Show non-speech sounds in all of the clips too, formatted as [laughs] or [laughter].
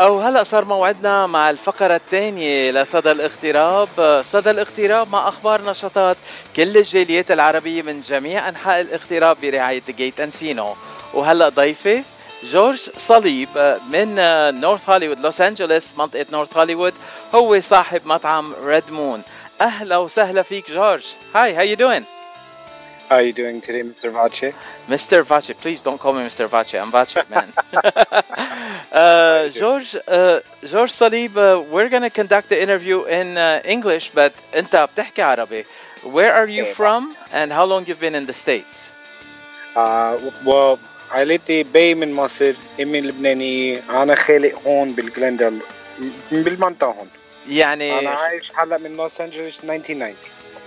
أو هلا صار موعدنا مع الفقرة الثانية لصدى الاغتراب، صدى الاغتراب مع أخبار نشاطات كل الجاليات العربية من جميع أنحاء الاغتراب برعاية جيت أنسينو، وهلا ضيفي جورج صليب من نورث هوليوود لوس أنجلوس منطقة نورث هوليوود هو صاحب مطعم ريد مون. أهلا وسهلا فيك جورج. Hi, how you doing? How are you doing today, Mr. Vache? Mr. Vache, please don't call me Mr. Vache. I'm Vache, [laughs] man. [laughs] uh, George, uh, George Salib, uh, we're going to conduct the interview in uh, English, but أنت بتحكي عربي. Where are you Okay. from and how long you've been in the States? Uh, well, عائلتي بي من مصر امي لبنانية انا خالق هون بالجلندل بالمنطقة هون يعني انا عايش هلا من لوس انجلوس 1990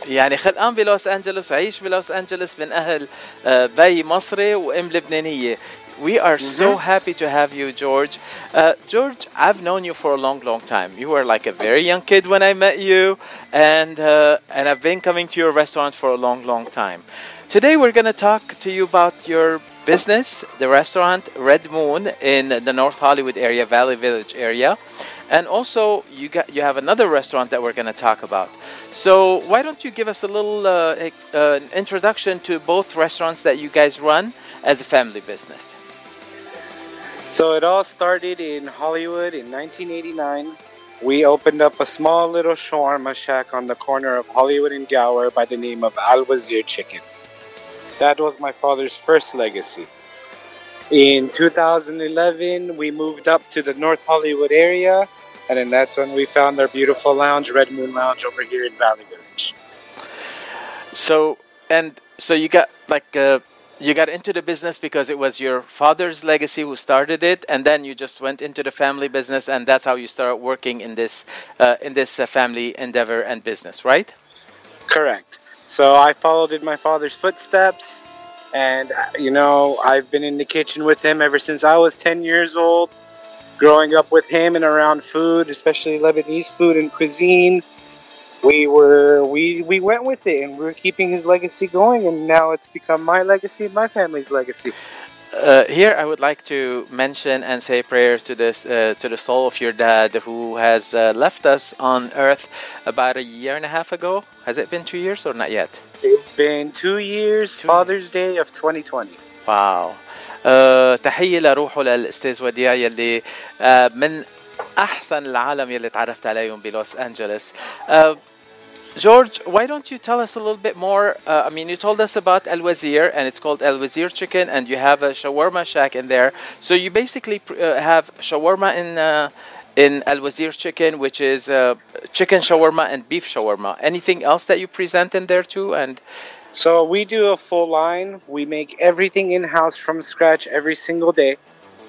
يعني خلقان بلوس أنجلوس عايش بلوس أنجلوس من أهل uh, بي مصري وأم لبنانية. We are so happy to have you, George. Uh, George, I've known you for a long, long time. You were like a very young kid when I met you, and uh, and I've been coming to your restaurant for a long, long time. Today, we're going to talk to you about your business, the restaurant Red Moon in the North Hollywood area, Valley Village area, and also you got you have another restaurant that we're going to talk about. So why don't you give us a little uh, uh, an introduction to both restaurants that you guys run as a family business? So it all started in Hollywood in 1989. We opened up a small little shawarma shack on the corner of Hollywood and Gower by the name of Al Wazir Chicken. That was my father's first legacy. In 2011, we moved up to the North Hollywood area, and then that's when we found our beautiful lounge, Red Moon Lounge, over here in Valley Village. So and so you got like uh, you got into the business because it was your father's legacy who started it, and then you just went into the family business, and that's how you started working in this uh, in this uh, family endeavor and business, right? Correct. So I followed in my father's footsteps, and uh, you know I've been in the kitchen with him ever since I was 10 years old. Growing up with him and around food, especially Lebanese food and cuisine, we were we we went with it, and we're keeping his legacy going. And now it's become my legacy my family's legacy. Uh, here, I would like to mention and say a prayer to this uh, to the soul of your dad, who has uh, left us on Earth about a year and a half ago. Has it been two years or not yet? It's been two years, Two Father's Day of 2020. واو أه تحية لروحه للأستاذ وديع يلي أه من أحسن العالم يلي تعرفت عليهم بلوس أنجلوس أه George, why don't you tell us a little bit more? Uh, I mean, you told us about Al Wazir, and it's called Al Wazir Chicken, and you have a shawarma shack in there. So you basically pr- uh, have shawarma in uh, in Al Wazir Chicken, which is uh, chicken shawarma and beef shawarma. Anything else that you present in there too? And so we do a full line. We make everything in house from scratch every single day.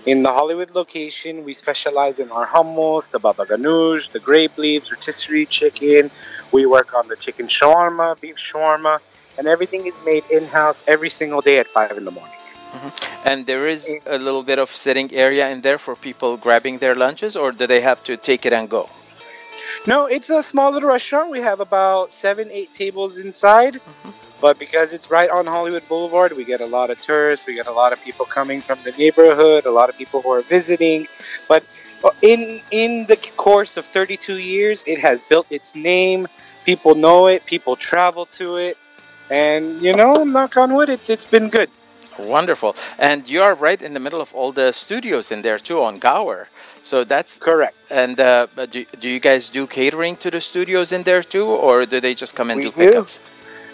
In the Hollywood location, we specialize in our hummus, the baba ganoush, the grape leaves, rotisserie chicken. We work on the chicken shawarma, beef shawarma, and everything is made in house every single day at five in the morning. Mm-hmm. And there is a little bit of sitting area in there for people grabbing their lunches, or do they have to take it and go? No, it's a small little restaurant. We have about seven, eight tables inside. Mm-hmm. But because it's right on Hollywood Boulevard, we get a lot of tourists. We get a lot of people coming from the neighborhood. A lot of people who are visiting. But uh, in in the course of 32 years, it has built its name. People know it. People travel to it, and you know, knock on wood, it's it's been good. Wonderful. And you are right in the middle of all the studios in there too on Gower. So that's Correct. and uh, do, do you guys do catering to the studios in there too, or do they just come and We do do.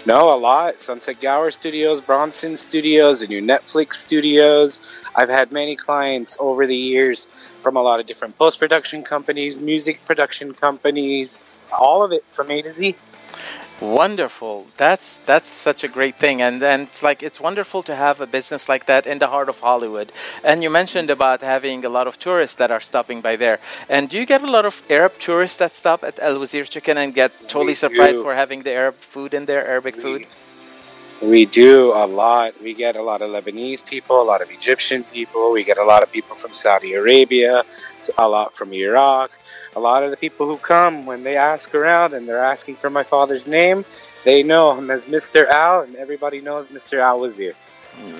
No, a lot. Sunset Gower Studios, Bronson Studios, and new Netflix studios. I've had many clients over the years from a lot of different post production companies, music production companies, all of it from A to Z. Wonderful. That's that's such a great thing, and and it's like it's wonderful to have a business like that in the heart of Hollywood. And you mentioned about having a lot of tourists that are stopping by there. And do you get a lot of Arab tourists that stop at Al Wazir Chicken and get totally We surprised for having the Arab food in there, Arabic food? We do a lot. We get a lot of Lebanese people, a lot of Egyptian people. We get a lot of people from Saudi Arabia, a lot from Iraq. A lot of the people who come, when they ask around and they're asking for my father's name, they know him as Mr. Al, and everybody knows Mr. Al Wazir.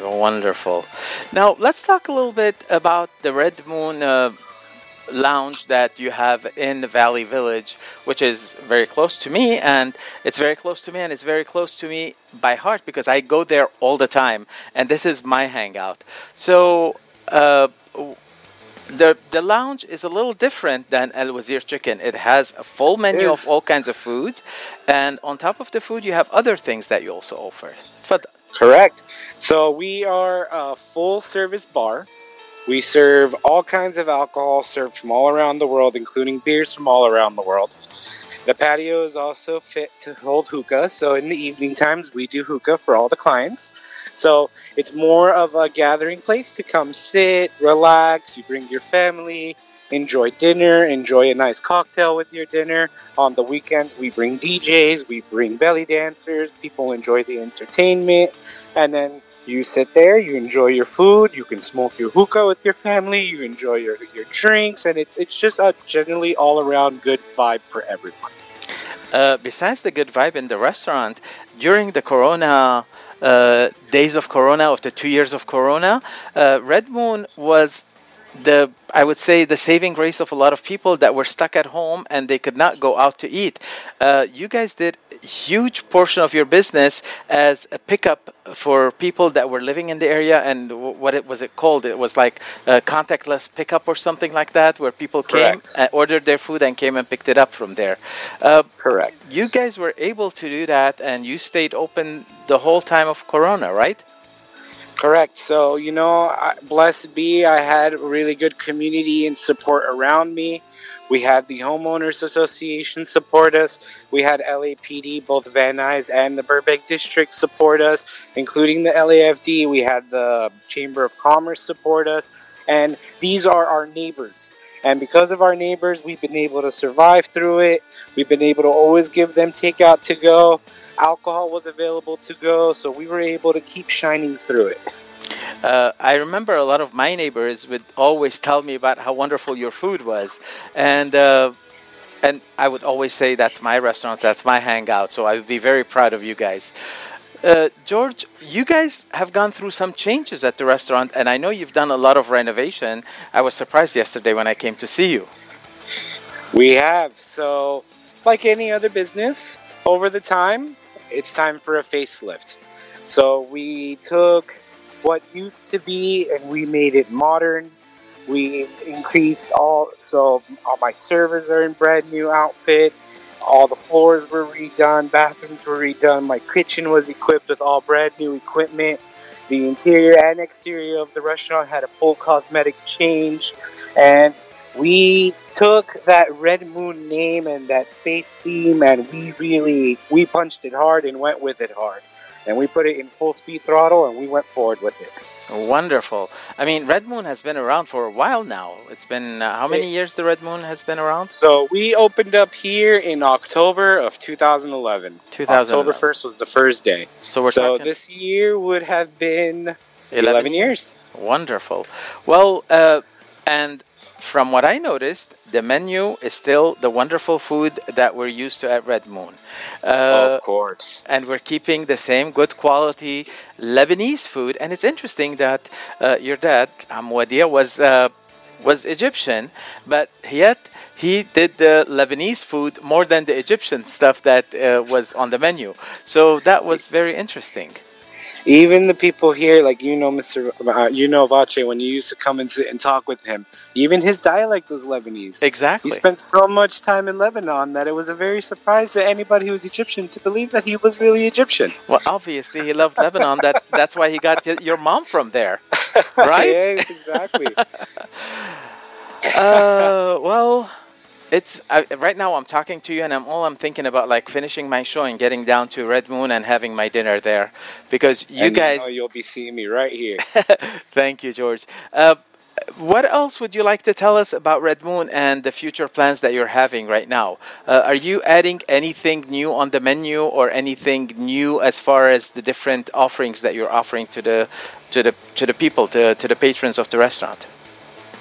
Wonderful. Now let's talk a little bit about the Red Moon uh, lounge that you have in Valley Village, which is very close to me, and it's very close to me, and it's very close to me by heart because I go there all the time, and this is my hangout. So. Uh, the the lounge is a little different than Al Wazir Chicken. It has a full menu of all kinds of foods, and on top of the food, you have other things that you also offer. Correct. So we are a full service bar. We serve all kinds of alcohol served from all around the world, including beers from all around the world. The patio is also fit to hold hookah, so in the evening times we do hookah for all the clients. So it's more of a gathering place to come sit, relax, you bring your family, enjoy dinner, enjoy a nice cocktail with your dinner. On the weekends, we bring DJs, we bring belly dancers, people enjoy the entertainment, and then you sit there, you enjoy your food, you can smoke your hookah with your family, you enjoy your, your drinks, and it's it's just a generally all around good vibe for everyone. Uh, besides the good vibe in the restaurant, during the Corona uh, days of Corona, of the two years of Corona, uh, Red Moon was the I would say the saving grace of a lot of people that were stuck at home and they could not go out to eat. Uh, you guys did huge portion of your business as a pickup for people that were living in the area, and what it was it called? It was like a contactless pickup or something like that, where people came, ordered their food, and came and picked it up from there. Uh, Correct. You guys were able to do that, and you stayed open the whole time of Corona, right? Correct. So, you know, blessed be, I had really good community and support around me. We had the Homeowners Association support us. We had LAPD, both Van Nuys and the Burbank District support us, including the LAFD. We had the Chamber of Commerce support us. And these are our neighbors. And because of our neighbors, we've been able to survive through it. We've been able to always give them takeout to go alcohol was available to go, so we were able to keep shining through it. Uh, I remember a lot of my neighbors would always tell me about how wonderful your food was, and uh, and I would always say that's my restaurant, that's my hangout. So I would be very proud of you guys. Uh, George, you guys have gone through some changes at the restaurant, and I know you've done a lot of renovation. I was surprised yesterday when I came to see you. We have. So, like any other business, over the time, it's time for a facelift. So we took what used to be and we made it modern. We increased all, so all my servers are in brand new outfits. All the floors were redone, bathrooms were redone. My kitchen was equipped with all brand new equipment. The interior and exterior of the restaurant had a full cosmetic change. And we took that Red Moon name and that space theme and we really we punched it hard and went with it hard. And we put it in full speed throttle and we went forward with it. Wonderful. I mean, Red Moon has been around for a while now. It's been uh, how many years the Red Moon has been around? So we opened up here in October of 2011. 2011. October 1st was the first day. So we're so talking... this year would have been 11, 11 years. Wonderful. Well, uh, and from what I noticed, the menu is still the wonderful food that we're used to at Red Moon. Uh, of course. And we're keeping the same good quality Lebanese food. And it's interesting that uh, your dad, Amwadia, was, uh, was Egyptian, but yet he did the Lebanese food more than the Egyptian stuff that uh, was on the menu. So that was very interesting. Even the people here, like you know, Mr. Uh, you know Vache, when you used to come and sit and talk with him, even his dialect was Lebanese. Exactly. He spent so much time in Lebanon that it was a very surprise to anybody who was Egyptian to believe that he was really Egyptian. Well, obviously he loved Lebanon. That that's why he got your mom from there, [laughs] right? yeah, exactly. [laughs] uh, well it's I, right now i'm talking to you and i'm all i'm thinking about like finishing my show and getting down to red moon and having my dinner there because you and guys you will be seeing me right here [laughs] thank you george uh, what else would you like to tell us about Red Moon and the future plans that you're having right now? Uh, are you adding anything new on the menu or anything new as far as the different offerings that you're offering to the to the to the people to, to the patrons of the restaurant?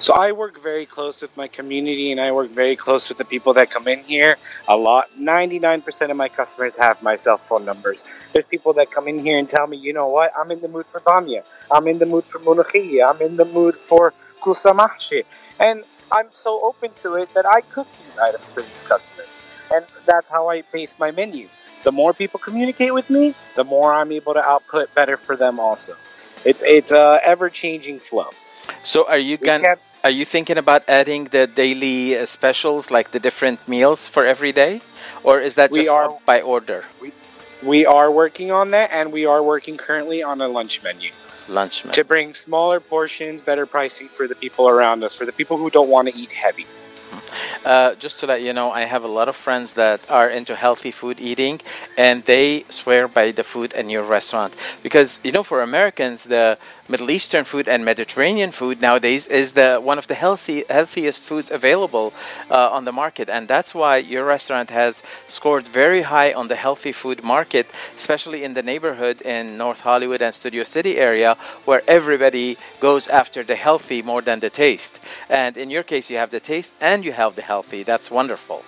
So I work very close with my community and I work very close with the people that come in here. A lot, 99% of my customers have my cell phone numbers. There's people that come in here and tell me, you know what, I'm in the mood for bamia. I'm in the mood for mulukhiyya. I'm in the mood for kusamahshi. And I'm so open to it that I cook these items for these customers. And that's how I base my menu. The more people communicate with me, the more I'm able to output better for them also. It's it's a ever changing flow. So are you going can't- are you thinking about adding the daily uh, specials like the different meals for every day or is that We just are- by order We are working on that and we are working currently on a lunch menu lunch menu? to bring smaller portions, better pricing for the people around us, for the people who don't want to eat heavy. Uh, just to let you know, I have a lot of friends that are into healthy food eating, and they swear by the food in your restaurant because you know, for Americans, the Middle Eastern food and Mediterranean food nowadays is the one of the healthy healthiest foods available uh, on the market, and that's why your restaurant has scored very high on the healthy food market, especially in the neighborhood in North Hollywood and Studio City area, where everybody goes after the healthy more than the taste. And in your case, you have the taste and you have the healthy. That's wonderful.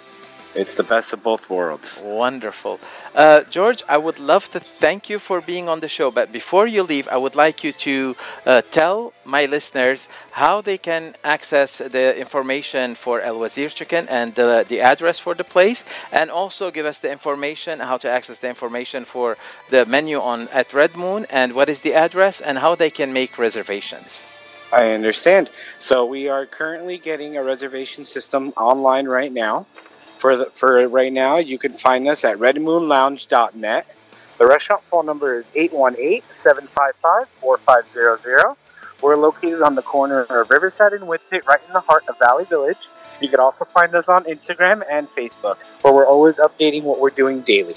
It's the best of both worlds. Wonderful. Uh, George, I would love to thank you for being on the show. But before you leave, I would like you to uh, tell my listeners how they can access the information for El Wazir Chicken and the, the address for the place, and also give us the information how to access the information for the menu on at Red Moon and what is the address and how they can make reservations. I understand. So we are currently getting a reservation system online right now. For the, for right now, you can find us at redmoonlounge.net. The restaurant phone number is 818-755-4500. We're located on the corner of Riverside and Whitsett, right in the heart of Valley Village. You can also find us on Instagram and Facebook, where we're always updating what we're doing daily.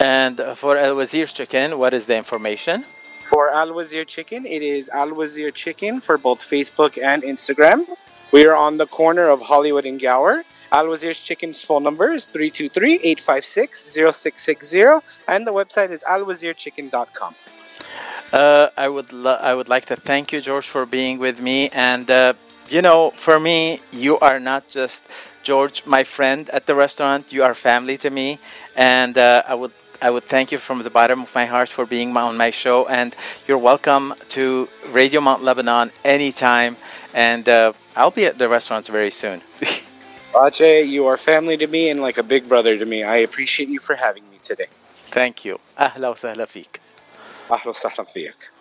And for El Wazir Chicken, what is the information? For Al Wazir Chicken, it is Al Wazir Chicken for both Facebook and Instagram. We are on the corner of Hollywood and Gower. Al Wazir's Chicken's phone number is 323-856-0660 and the website is alwazirchicken.com. Uh, I would lo- I would like to thank you, George, for being with me. And uh, you know, for me, you are not just George, my friend at the restaurant. You are family to me, and uh, I would I would thank you from the bottom of my heart for being on my show. And you're welcome to Radio Mount Lebanon anytime. And uh, I'll be at the restaurants very soon. [laughs] Ajay, you are family to me and like a big brother to me. I appreciate you for having me today. thank you. أهلا وسهلا فيك. أهلا وسهلا فيك.